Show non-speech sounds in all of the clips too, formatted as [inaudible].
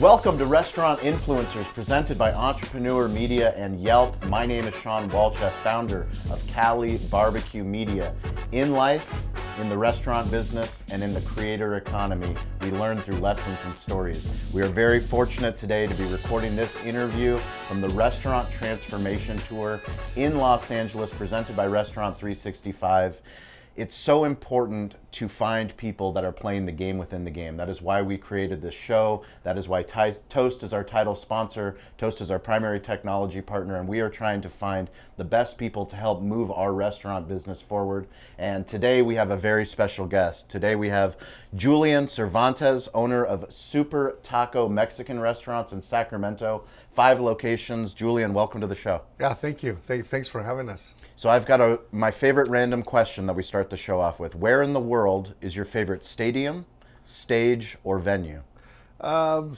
Welcome to Restaurant Influencers, presented by Entrepreneur Media and Yelp. My name is Shawn Walchef, founder of Cali Barbecue Media. In life, in the restaurant business, and in the creator economy, we learn through lessons and stories. We are very fortunate today to be recording this interview from the Restaurant Transformation Tour in Los Angeles, presented by Restaurant 365 it's so important to find people that are playing the game within the game. That is why we created this show. That is why Toast is our title sponsor. Toast is our primary technology partner, and we are trying to find the best people to help move our restaurant business forward. And today we have a very special guest. Today we have Julian Cervantes, owner of Super Taco Mexican Restaurants in Sacramento, five locations. Julian, welcome to the show. Yeah, thank you. thanks for having us. So I've got a my favorite random question that we start the show off with. Where in the world is your favorite stadium, stage, or venue? Um,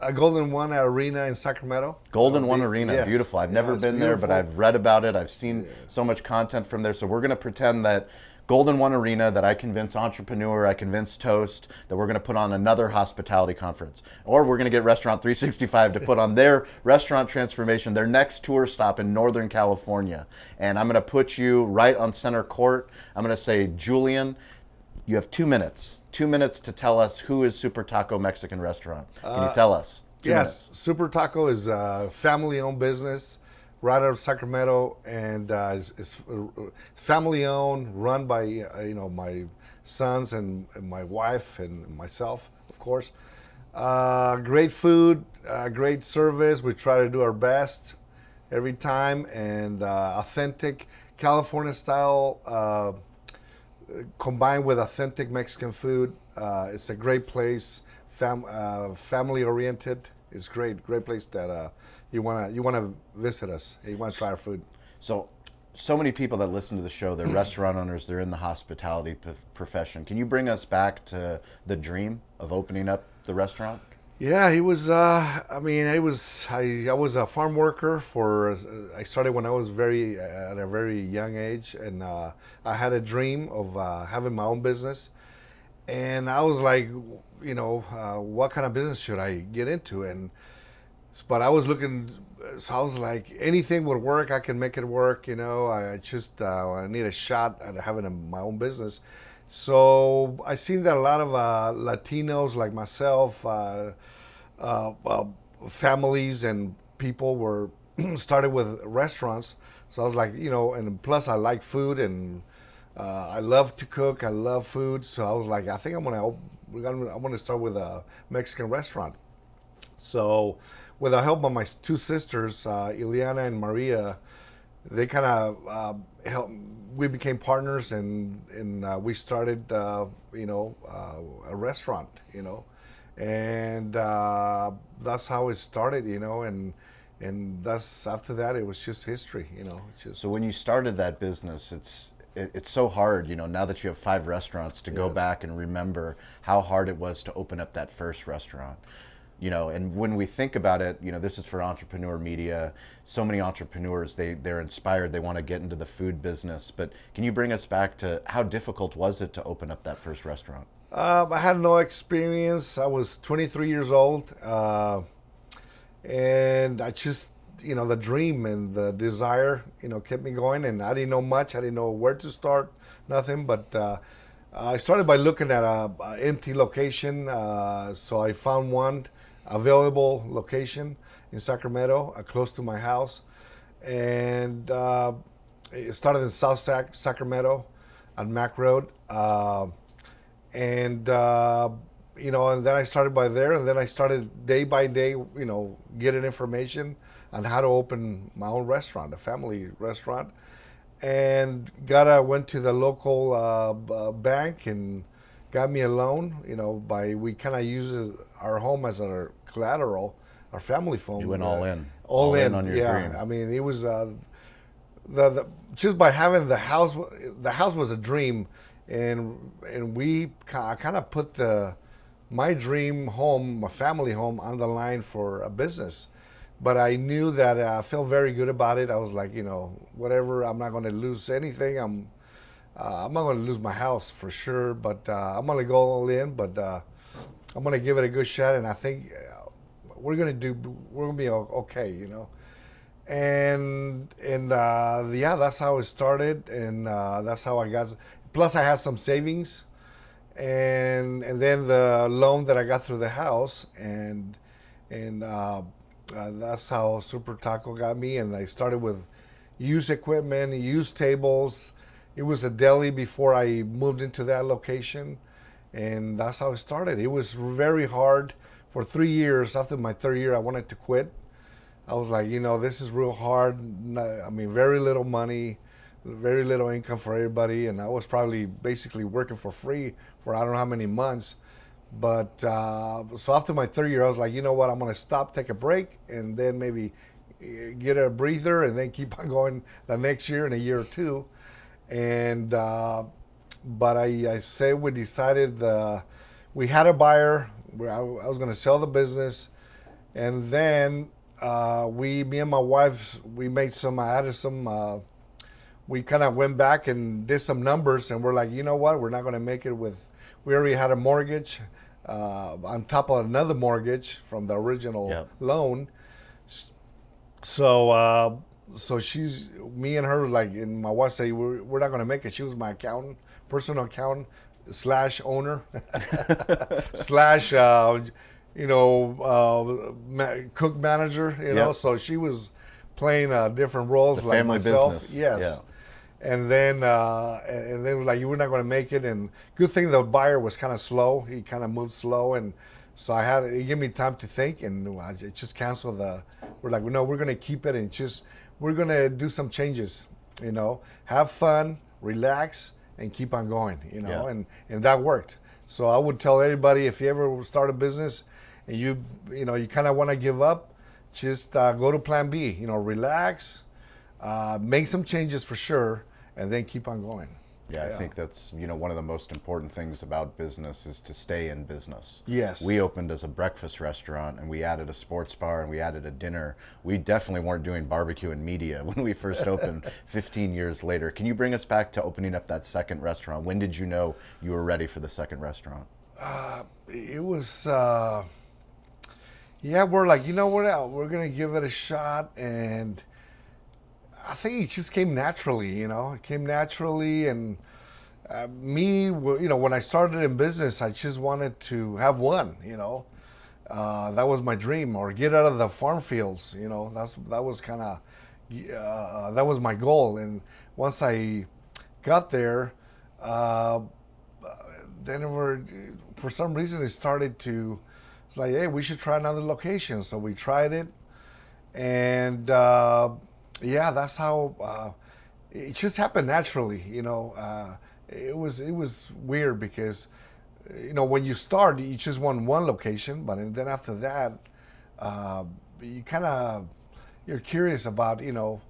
a Golden One Arena in Sacramento. Golden uh, One Arena, yes. beautiful. I've never been beautiful. there, but I've read about it. I've seen yeah. so much content from there. So we're going to pretend that Golden One Arena that I convince Entrepreneur, I convince Toast that we're going to put on another hospitality conference. Or we're going to get Restaurant 365 to put on their restaurant transformation, their next tour stop in Northern California. And I'm going to put you right on center court. I'm going to say, Julian, you have two minutes. Two minutes to tell us who is Super Taco Mexican Restaurant. Can uh, you tell us? Two yes, minutes. Super Taco is a family owned business right out of Sacramento, and uh, it's, it's, family owned, run by uh, you know my sons and, my wife and myself, of course. Uh, great food, uh, great service. We try to do our best every time, and uh, authentic California style uh, combined with authentic Mexican food. it's a great place, fam- family oriented. It's great, great place that you want to you want to visit us. You want to try our food. So, so many people that listen to the show, they're restaurant owners. They're in the hospitality p- profession. Can you bring us back to the dream of opening up the restaurant? Yeah, he was. Uh, I mean, I was. I, I was a farm worker for. Uh, I started when I was very at a very young age, and uh, I had a dream of uh, having my own business. And I was like, you know, uh, what kind of business should I get into? And but I was looking, so I was like, anything would work. I can make it work. You know, I just uh, I need a shot at having a, my own business. So I seen that a lot of uh, Latinos like myself, uh, uh families and people were [clears throat] started with restaurants. So I was like, you know, and plus I like food and uh, I love to cook. I love food. So I was like, I think I'm gonna, we're gonna, I'm gonna start with a Mexican restaurant. So with the help of my two sisters, uh, Ileana and Maria, they kind of uh, helped. We became partners, and and uh, we started, uh, you know, uh, a restaurant, you know, and uh, that's how it started, you know, and and that's after that it was just history, you know. Just so when you started that business, it's it's so hard, you know, now that you have five restaurants to go back and remember how hard it was to open up that first restaurant. You know and when we think about it you know this is for entrepreneur media. So many entrepreneurs they they're inspired they want to get into the food business. But can you bring us back to how difficult was it to open up that first restaurant? Um, i had no experience. I was 23 years old uh, and i just you know the dream and the desire you know kept me going and i didn't know much. I didn't know where to start nothing but uh, I started by looking at a, a empty location, uh, so I found one available location in Sacramento, uh, close to my house, and uh, it started in South Sac- Sacramento, on Mack Road, uh, and uh, you know, and then I started by there, and then I started day by day, you know, getting information on how to open my own restaurant, a family restaurant, and got a went to the local uh, bank and got me a loan. You know, by we kind of use our home as our collateral, our family phone. You went all in. All, all in. in. on your yeah. dream. I mean, it was uh, the, the just by having the house. The house was a dream, and and we kind of put the my dream home, my family home, on the line for a business. But I knew that uh, I felt very good about it. I was like, you know, whatever. I'm not going to lose anything. I'm uh, I'm not going to lose my house for sure, but uh, I'm going to go all in. But uh, I'm going to give it a good shot, and I think we're gonna do we're gonna be okay, you know. And and uh, yeah, that's how it started, and uh, that's how I got. Plus, I had some savings, and and then the loan that I got through the house, and and uh, that's how Super Taco got me. And I started with used equipment, used tables. It was a deli before I moved into that location, and that's how it started. It was very hard for three years. After my third year, I wanted to quit. I was like, you know, this is real hard. I mean, very little money, very little income for everybody, and I was probably basically working for free for I don't know how many months. But uh, so after my third year, I was like, you know what? I'm gonna stop, take a break, and then maybe eh, get a breather, and then keep [laughs] on going the next year and a year or two. And uh, but I, I say we decided uh, we had a buyer. I, I was gonna sell the business, and then uh, we, me and my wife, we made some. I added some. Uh, we kind of went back and did some numbers, and we're like, you know what? We're not going to make it with. We already had a mortgage uh, on top of another mortgage from the original Yep. loan. So, uh, so she's me and her like, and my wife say we're, we're not going to make it. She was my accountant, personal accountant slash owner [laughs] slash uh, you know uh, ma- cook manager. You know, so she was playing uh, different roles The like family myself. business. Yes. Yeah. And then, uh, and they were like, "You were not going to make it." And good thing the buyer was kind of slow. He kind of moved slow, and so I had it gave me time to think, and I just canceled the. We're like, no, we're going to keep it, and just we're going to do some changes. You know, have fun, relax, and keep on going. You know, Yeah. and and that worked. So I would tell everybody if you ever start a business, and you you know you kind of want to give up, just uh, go to Plan B. You know, relax, uh, make some changes for sure, and then keep on going. Yeah, I think that's you know one of the most important things about business is to stay in business. Yes. We opened as a breakfast restaurant and we added a sports bar and we added a dinner. We definitely weren't doing barbecue and media [laughs] when we first opened [laughs] 15 years later. Can you bring us back to opening up that second restaurant? When did you know you were ready for the second restaurant? it was uh yeah we're like you know what uh, we're gonna give it a shot and i think it just came naturally you know? It came naturally and uh, me you know when i started in business i just wanted to have one you know? Uh, that was my dream or get out of the farm fields you know? That's that was kind of uh, that was my goal. And once i got there uh, then we're for some reason it started to it's like hey we should try another location. So we tried it. And uh, yeah that's how uh, it just happened naturally you know uh, it was it was weird because you know when you start you just want one location but then after that uh, you kind of you're curious about you know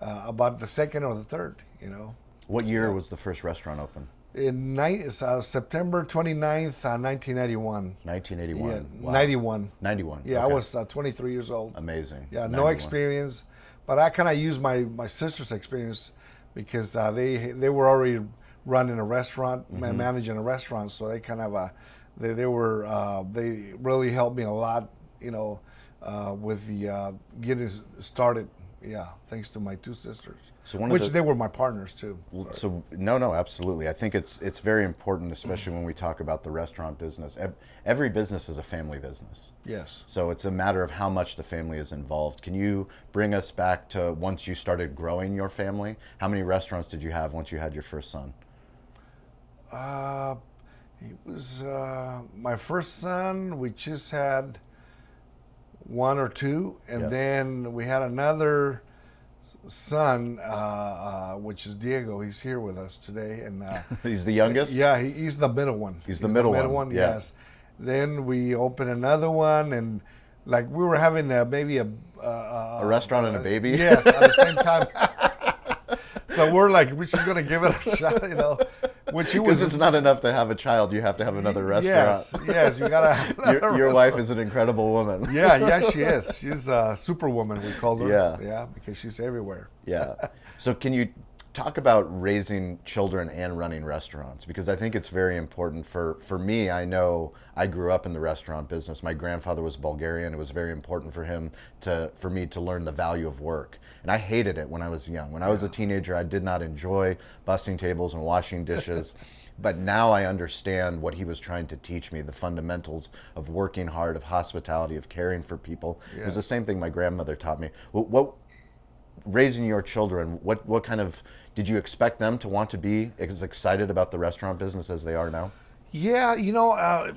uh, about the second or the third you know What year was the first restaurant open? in night it's, uh, September 29th, uh, 1991. 1981. Yeah, Wow. 91. 91. Yeah, I was uh, 23 years old. amazing. Yeah, no 91. experience, but I kind of used my my sister's experience because uh, they they were already running a restaurant, Mm-hmm. managing a restaurant, so they kind of uh, they they were uh, they really helped me a lot, you know, uh, with the uh, getting started. Yeah, thanks to my two sisters, So one of which the- they were my partners too. Well, So no, no, absolutely. I think it's it's very important, especially when we talk about the restaurant business. Every business is a family business, Yes. so it's a matter of how much the family is involved. Can you bring us back to once you started growing your family? How many restaurants did you have once you had your first son? Uh, it was uh, my first son. We just had one or two, and Yeah. then we had another son, uh, uh, which is Diego. He's here with us today, and uh, [laughs] He's the youngest. yeah, he, he's the middle one. He's the middle one, yeah. Yes. Then we opened another one, and like we were having a, maybe a uh, A restaurant and a baby? Yes, at the same time. [laughs] so we're like, we're just gonna give it a shot, you know. Which was. it's not enough to have a child; you have to have another restaurant. Yes, yes, you gotta. Have [laughs] Your, your wife is an incredible woman. [laughs] Yeah, yeah, she is. She's a superwoman. We called her. Yeah. yeah, because she's everywhere. Yeah. So can you talk about raising children and running restaurants because I think it's very important for for me. I know I grew up in the restaurant business. My grandfather was Bulgarian. It was very important for him to for me to learn the value of work. And I hated it when I was young. When I was a teenager, I did not enjoy busting tables and washing dishes. [laughs] but now I understand what he was trying to teach me the fundamentals of working hard, of hospitality, of caring for people. Yeah. It was the same thing my grandmother taught me. What, what raising your children, what, what kind of did you expect them to want to be as excited about the restaurant business as they are now? Yeah, you know, uh,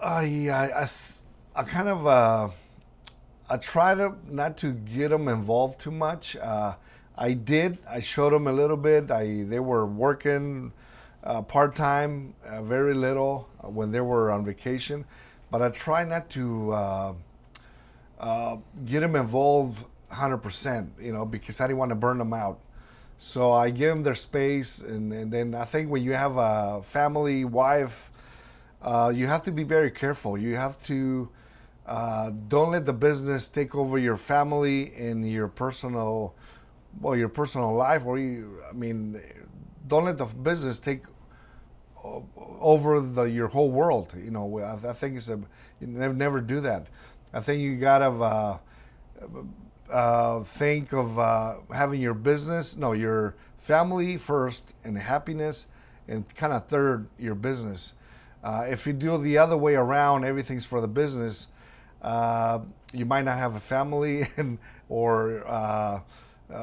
I, I, I, I, kind of uh, I try to not to get them involved too much. Uh, I did. I showed them a little bit. I they were working uh, part time, uh, very little uh, when they were on vacation, but I try not to uh, uh, get them involved 100%, you know, because I didn't want to burn them out. So I give them their space, and, and then I think when you have a family, wife, you have to be very careful. You have to don't let the business take over your family and your personal, well, your personal life, or you, I mean, don't let the business take over the your whole world. You know, I, I think it's a you never never do that. I think you gotta uh, uh, think of uh, having your business, no, your family first, and happiness, and kind of third your business. Uh, if you do the other way around, everything's for the business. Uh, you might not have a family, [laughs] and or uh,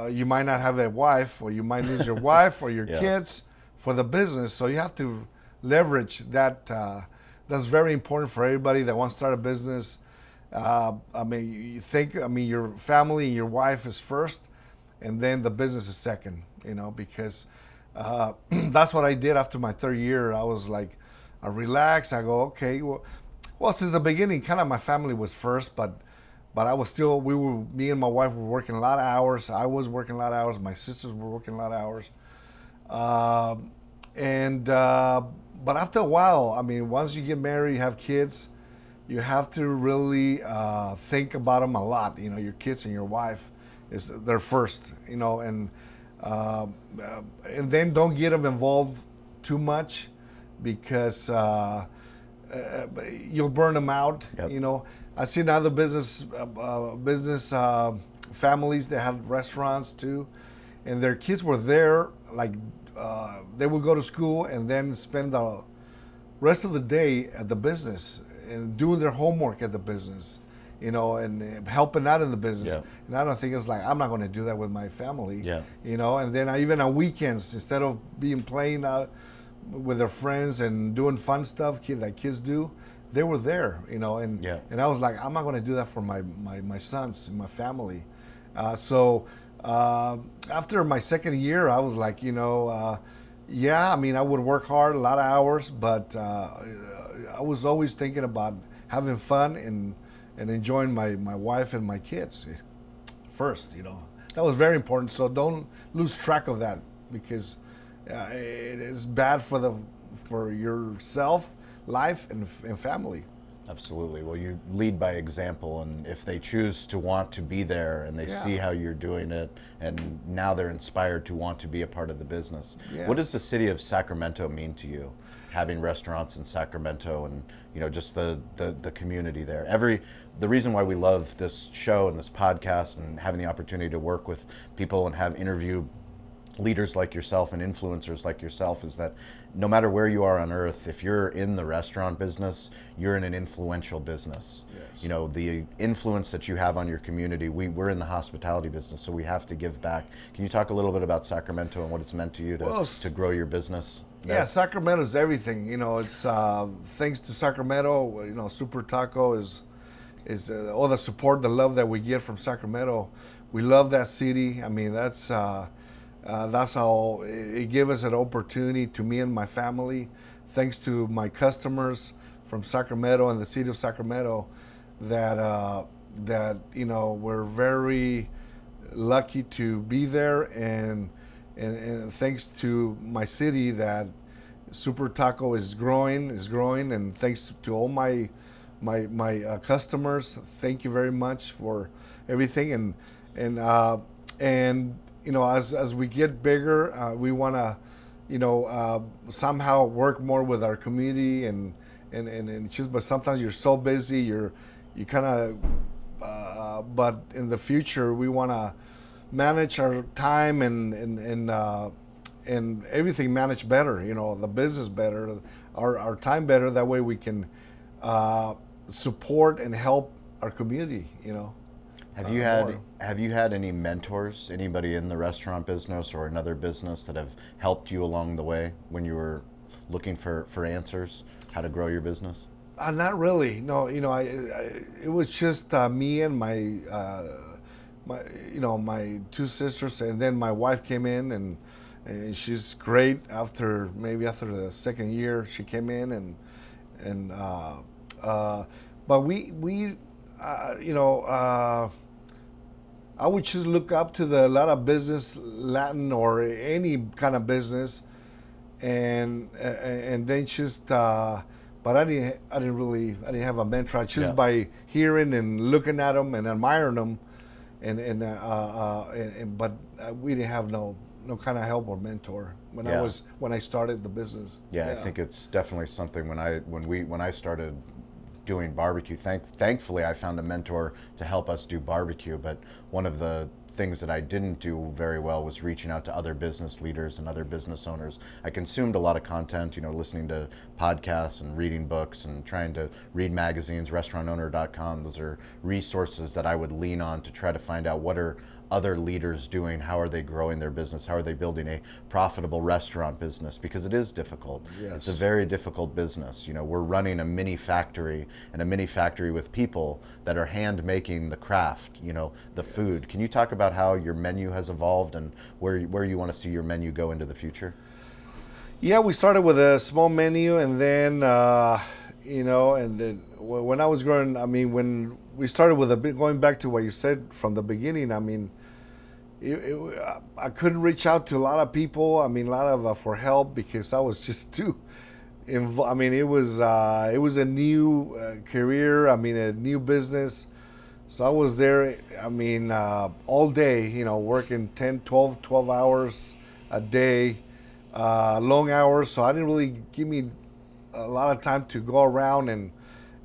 you might not have a wife, or you might lose your [laughs] wife or your yeah. kids for the business. So you have to leverage that. Uh, that's very important for everybody that wants to start a business. Uh, I mean, you think, I mean, your family and your wife is first, and then the business is second, you know, because uh, [clears throat] that's what I did after my third year. I was like, I relaxed. I go, okay, well, well, since the beginning, kind of my family was first, but but I was still, we were, me and my wife were working a lot of hours. I was working a lot of hours. My sisters were working a lot of hours. Um, and uh, but after a while, I mean, once you get married, you have kids, you have to really uh, think about them a lot. You know, your kids and your wife is their first. You know, and uh, and then don't get them involved too much because uh, uh, you'll burn them out. Yep. You know, I've seen other business uh, business families that have restaurants too, and their kids were there like uh, they would go to school and then spend the rest of the day at the business and doing their homework at the business, you know, and helping out in the business. And I don't think it's like I'm not going to do that with my family. Yeah. You know, and then I, even on weekends, instead of being playing out with their friends and doing fun stuff kid, that kids do, they were there. You know, and yeah. and I was like, I'm not going to do that for my my my sons and my family. Uh, so uh, after my second year, I was like, you know, uh, yeah, I mean, I would work hard, a lot of hours, but uh, I was always thinking about having fun and and enjoying my, my wife and my kids first. You know, that was very important. So don't lose track of that because uh, it is bad for the for yourself, life, and, and family. Absolutely. Well, you lead by example, and if they choose to want to be there and they yeah. see how you're doing it, and now they're inspired to want to be a part of the business. Yes. What does the city of Sacramento mean to you? Having restaurants in Sacramento, and you know, just the, the the community there. Every the reason why we love this show and this podcast, and having the opportunity to work with people and have interview leaders like yourself and influencers like yourself is that no matter where you are on earth, if you're in the restaurant business, you're in an influential business. Yes. You know, the influence that you have on your community, we, we're in the hospitality business, so we have to give back. Can you talk a little bit about Sacramento and what it's meant to you to, well, to grow your business? There? Yeah, Sacramento is everything. You know, it's uh, thanks to Sacramento, you know, Super Taco is is uh, all the support, the love that we get from Sacramento. We love that city. I mean, that's uh, uh, that's how it gave us an opportunity to me and my family, thanks to my customers from Sacramento and the city of Sacramento, that uh, that you know we're very lucky to be there, and, and, and thanks to my city that Super Taco is growing, is growing, and thanks to all my my my uh, customers, thank you very much for everything, and and uh, and you know, as as we get bigger, uh, we want to, you know, uh, somehow work more with our community and and and, and just. But sometimes you're so busy, you're you kind of. Uh, but in the future, we want to manage our time and and and uh, and everything managed better. You know, the business better, our our time better. That way, we can uh, support and help our community. You know. Have you had more. have you had any mentors, anybody in the restaurant business or another business that have helped you along the way when you were looking for, for answers how to grow your business? Uh, not really. No, you know, I, I it was just uh, me and my uh, my you know my two sisters, and then my wife came in and. And she's great. After maybe after the second year, she came in and and uh, uh, but we we uh, you know I would just look up to the a lot of business, Latin or any kind of business, and and then just. Uh, but I didn't. I didn't really. I didn't have a mentor. Just yeah. by hearing and looking at them and admiring them, and and, uh, uh, and, and but uh, we didn't have no no kind of help or mentor when yeah. I was when I started the business. Yeah, yeah, I think it's definitely something when I when we when I started doing barbecue. Thank, thankfully, I found a mentor to help us do barbecue. But one of the things that I didn't do very well was reaching out to other business leaders and other business owners. I consumed a lot of content, you know, listening to podcasts and reading books and trying to read magazines, restaurantowner.com. Those are resources that I would lean on to try to find out what are other leaders doing? How are they growing their business? How are they building a profitable restaurant business? Because it is difficult. Yes. It's a very difficult business. You know, we're running a mini factory and a mini factory with people that are hand making the craft, you know, the yes. food. Can you talk about how your menu has evolved and where, where you want to see your menu go into the future? Yeah, we started with a small menu and then, uh, you know, and then when I was growing, I mean, when we started with a bit, going back to what you said from the beginning, I mean, it, it, I couldn't reach out to a lot of people. I mean, a lot of uh, for help because I was just [laughs] too. Inv- I mean, it was uh, it was a new uh, career. I mean, a new business. So I was there. I mean, uh, all day. You know, working 10, 12, 12 hours a day, uh, long hours. So I didn't really give me a lot of time to go around and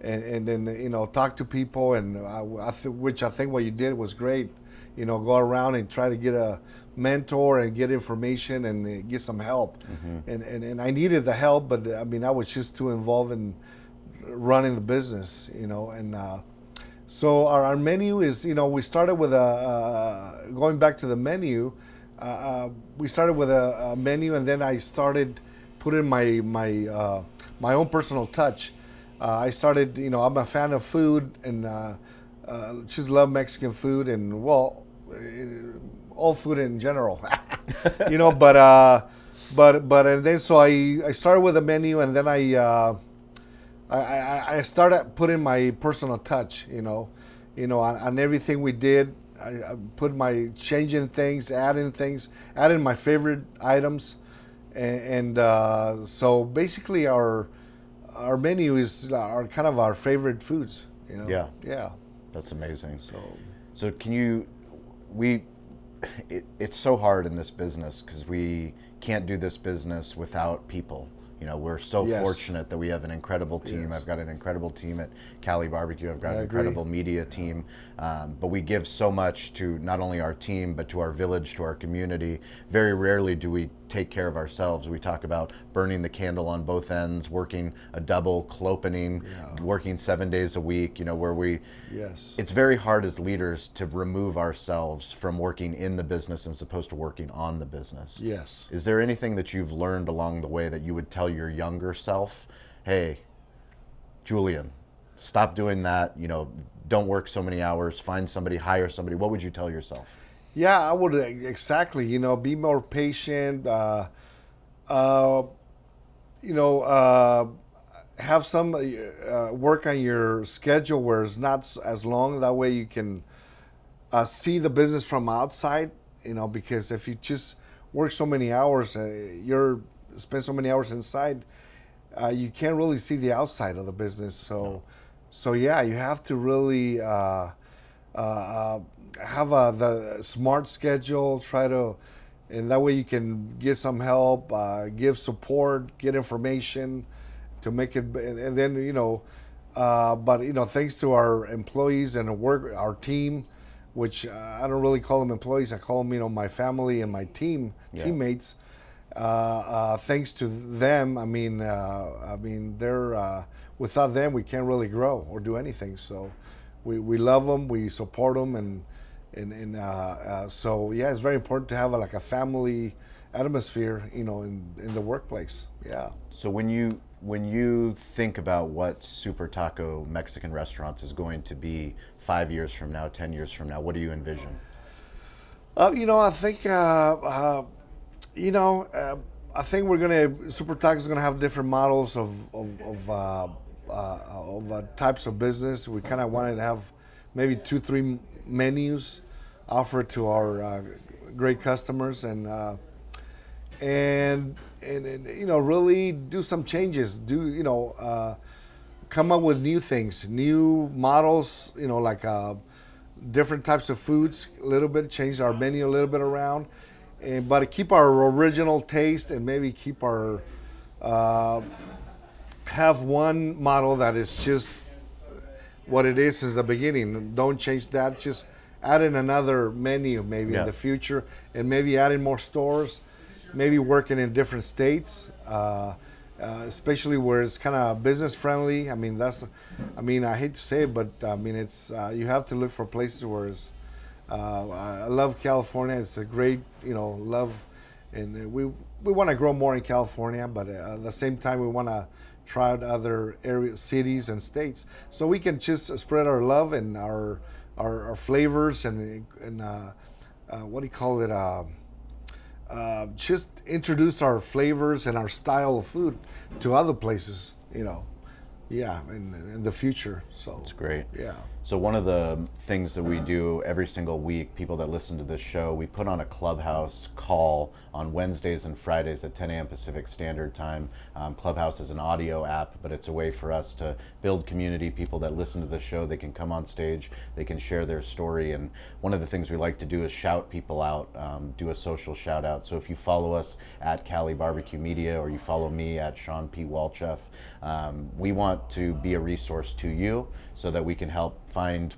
and, and then you know talk to people and I, I th- which I think what you did was great you know, go around and try to get a mentor and get information and uh, get some help. Mm-hmm. And, and, and I needed the help, but I mean, I was just too involved in running the business, you know, and uh, so our, our menu is, you know, we started with a, uh, going back to the menu, uh, uh, we started with a, a, menu and then I started putting my, my, uh, my own personal touch. I started, you know, I'm a fan of food and just love Mexican food and well, uh, all food in general, [laughs] you know. But uh, but but and then so I I started with a menu and then I uh, I, I started putting my personal touch, you know, you know on, on everything we did. I, I, put my changing things, adding things, adding my favorite items, and, and uh, so basically our our menu is our kind of our favorite foods. You know? Yeah. Yeah. That's amazing. So, so can you we it, it's so hard in this business because we can't do this business without people. You know, we're so yes. fortunate that we have an incredible team. Yes. I've got an incredible team at Cali Barbecue. I've got I an agree. incredible media team. Um, but we give so much to not only our team, but to our village, to our community. Very rarely do we take care of ourselves. We talk about burning the candle on both ends, working a double clopening, yeah. working seven days a week, you know, where we, yes. it's very hard as leaders to remove ourselves from working in the business as opposed to working on the business. Yes. Is there anything that you've learned along the way that you would tell your younger self, hey, Julian, stop doing that, you know, don't work so many hours, find somebody, hire somebody. What would you tell yourself? Yeah, I would exactly. You know, be more patient. Uh, uh, you know, uh, have some uh, work on your schedule where it's not as long. That way, you can uh, see the business from outside. You know, because if you just work so many hours, uh, you're spend so many hours inside, you can't really see the outside of the business. So, no. so yeah, you have to really have a the smart schedule. Try to, and that way you can get some help, uh, give support, get information, to make it. And, and then you know, uh, but you know, thanks to our employees and work our team, which uh, I don't really call them employees. I call them you know my family and my team Yeah. teammates. Uh, uh, thanks to them, I mean, uh, I mean, they're uh, without them we can't really grow or do anything. So we, we love them, we support them, and and, and uh, uh, so yeah, it's very important to have a, like a family atmosphere, you know, in in the workplace. Yeah. So when you when you think about what Super Taco Mexican Restaurants is going to be five years from now, ten years from now, what do you envision? Uh, you know, I think, uh, uh, you know, uh, I think we're gonna Super Taco is gonna have different models of of, of, uh, uh, of uh, types of business. We kind of wanted to have maybe two, three m- menus offered to our uh, great customers, and uh, and and you know, really do some changes. Do you know? Uh, come up with new things, new models. You know, like. Uh, different types of foods a little bit change our menu a little bit around and but keep our original taste and maybe keep our uh, have one model that is just what it is is the beginning don't change that just add in another menu maybe Yeah. in the future and maybe adding more stores maybe working in different states uh, uh, especially where it's kind of business friendly. I mean, that's, I mean, I hate to say it, but I mean, it's uh, you have to look for places where it's. Uh, I love California. It's a great, you know, love, and we we want to grow more in California, but uh, at the same time, we want to try out other areas, cities, and states, so we can just spread our love and our our, our flavors and and uh, uh, what do you call it? Um uh, just introduce our flavors and our style of food to other places, you know. Yeah, in, in the future. So It's great. Yeah. So one of the things that we do every single week, people that listen to this show, we put on a clubhouse call on Wednesdays and Fridays at 10 a.m. Pacific Standard Time. Um, clubhouse is an audio app, but it's a way for us to build community. People that listen to the show, they can come on stage, they can share their story. And one of the things we like to do is shout people out, um, do a social shout out. So if you follow us at Cali Barbecue Media or you follow me at Shawn P. Walchef, um, we want to be a resource to you so that we can help find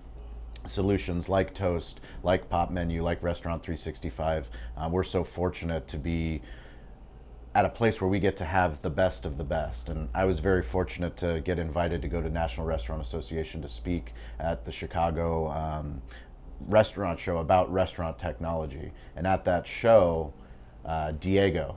solutions like Toast, like Pop Menu, like Restaurant 365. Uh, we're so fortunate to be at a place where we get to have the best of the best. And I was very fortunate to get invited to go to National Restaurant Association to speak at the Chicago um, restaurant show about restaurant technology. And at that show, uh, Diego,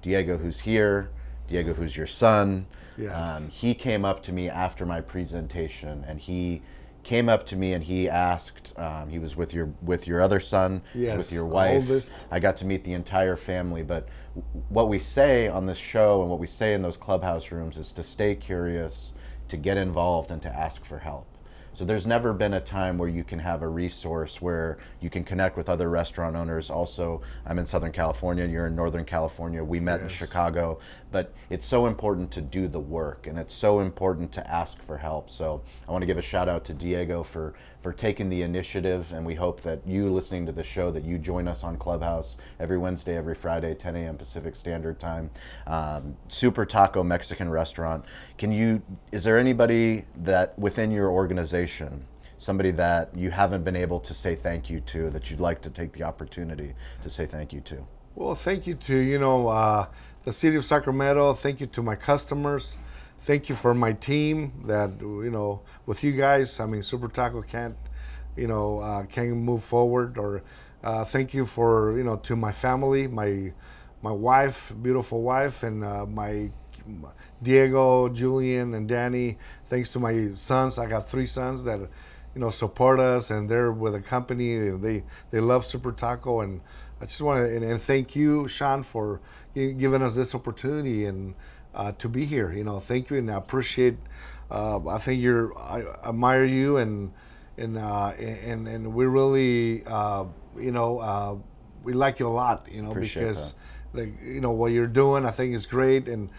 Diego, who's here, Diego, who's your son, Yes. um, he came up to me after my presentation and he came up to me and he asked um, he was with your with your other son Yes, with your wife oldest. I got to meet the entire family. But w- what we say on this show and what we say in those clubhouse rooms is to stay curious, to get involved, and to ask for help. So there's never been a time where you can have a resource where you can connect with other restaurant owners. Also, I'm in Southern California, you're in Northern California. We met in Chicago, but it's so important to do the work and it's so important to ask for help. So I want to give a shout out to Diego for for taking the initiative and we hope that you listening to the show that you join us on Clubhouse every Wednesday, every Friday, 10 a.m. Pacific Standard Time. Um, Super Taco Mexican Restaurant. Can you? Is there anybody that within your organization? Somebody that you haven't been able to say thank you to, that you'd like to take the opportunity to say thank you to. Well, thank you to you know uh, the city of Sacramento. Thank you to my customers. Thank you for my team. That you know, with you guys, I mean, Super Taco can't, you know, uh, can't move forward. Or uh, thank you for you know to my family, my my wife, beautiful wife, and uh, my Diego, Julian, and Danny. Thanks to my sons, I got three sons that you know support us, and they're with a company. They they love Super Taco, and I just want to and, and thank you, Shawn, for giving us this opportunity and uh, to be here. You know, thank you, and I appreciate. Uh, I think you're. I admire you, and and uh, and and we really, uh, you know, uh, we like you a lot. You know, Appreciate because like you know what you're doing, I think is great, and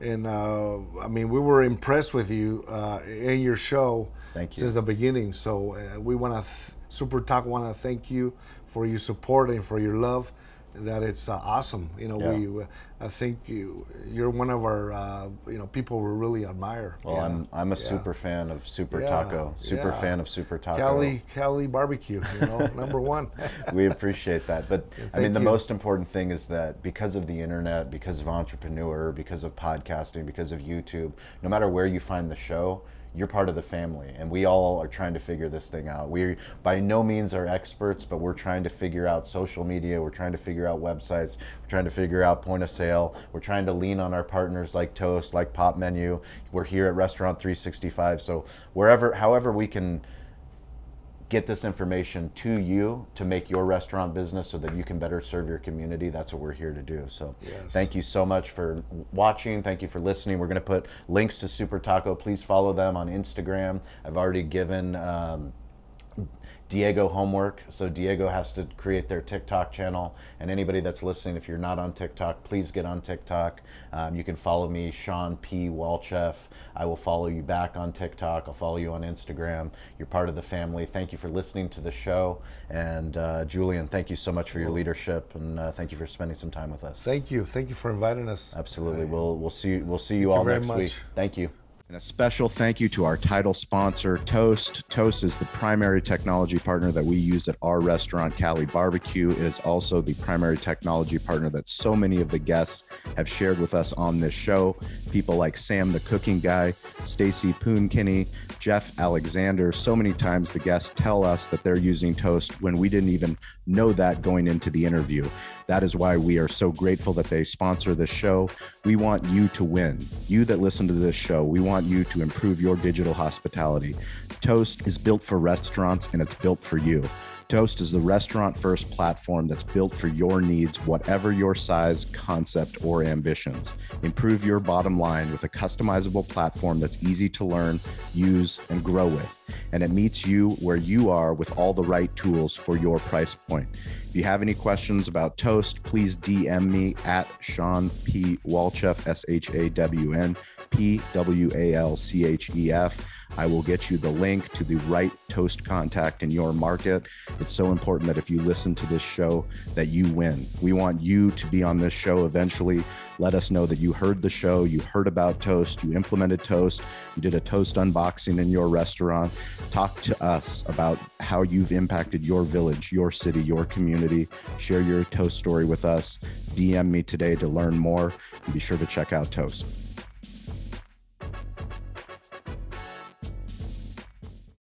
and uh, I mean, we were impressed with you uh, in your show. Thank you. Since the beginning, so uh, we want to th- Super Taco want to thank you for your support and for your love. That it's uh, awesome. You know, Yeah. we I think you, you're one of our uh, you know people we really admire. Well, Yeah. I'm I'm a Yeah. super fan of Super Yeah, Taco. Super fan of Super Taco. Cali Cali barbecue. You know, [laughs] number one. we appreciate that. But I mean, the you. most important thing is that because of the internet, because of entrepreneur, because of podcasting, because of YouTube, no matter where you find the show, you're part of the family. And we all are trying to figure this thing out. We by no means are experts, but we're trying to figure out social media. We're trying to figure out websites. We're trying to figure out point of sale. We're trying to lean on our partners like Toast, like Pop Menu. We're here at Restaurant 365. So wherever, however we can get this information to you to make your restaurant business so that you can better serve your community. That's what we're here to do. So Yes. thank you so much for watching. Thank you for listening. We're going to put links to Super Taco. Please follow them on Instagram. I've already given. Um, Diego homework. So Diego has to create their TikTok channel. And anybody that's listening, if you're not on TikTok, please get on TikTok. Um, you can follow me, Shawn P. Walchef. I will follow you back on TikTok. I'll follow you on Instagram. You're part of the family. Thank you for listening to the show. And uh, Julian, thank you so much for your leadership, and uh, thank you for spending some time with us. Thank you. Thank you for inviting us. Absolutely. We'll we'll see we'll see you you all very next much. week. Thank you. And a special thank you to our title sponsor, Toast. Toast is the primary technology partner that we use at our restaurant, Cali Barbecue. It is also the primary technology partner that so many of the guests have shared with us on this show. People like Sam the Cooking Guy, Stacey Poon-Kinney, Jeff Alexander. So many times the guests tell us that they're using Toast when we didn't even know that going into the interview. That is why we are so grateful that they sponsor this show. We want you to win. You that listen to this show, we want you to improve your digital hospitality. Toast is built for restaurants and it's built for you. Toast is the restaurant first platform that's built for your needs, whatever your size, concept, or ambitions. Improve your bottom line with a customizable platform that's easy to learn, use, and grow with. And it meets you where you are with all the right tools for your price point. If you have any questions about Toast, please DM me at Shawn P. Walchef, S H A W N P W A L C H E F. I will get you the link to the right toast contact in your market. It's so important that if you listen to this show that you win. We want you to be on this show eventually. Let us know that you heard the show, you heard about toast, you implemented toast, you did a toast unboxing in your restaurant. Talk to us about how you've impacted your village, your city, your community. Share your toast story with us. DM me today to learn more and be sure to check out toast.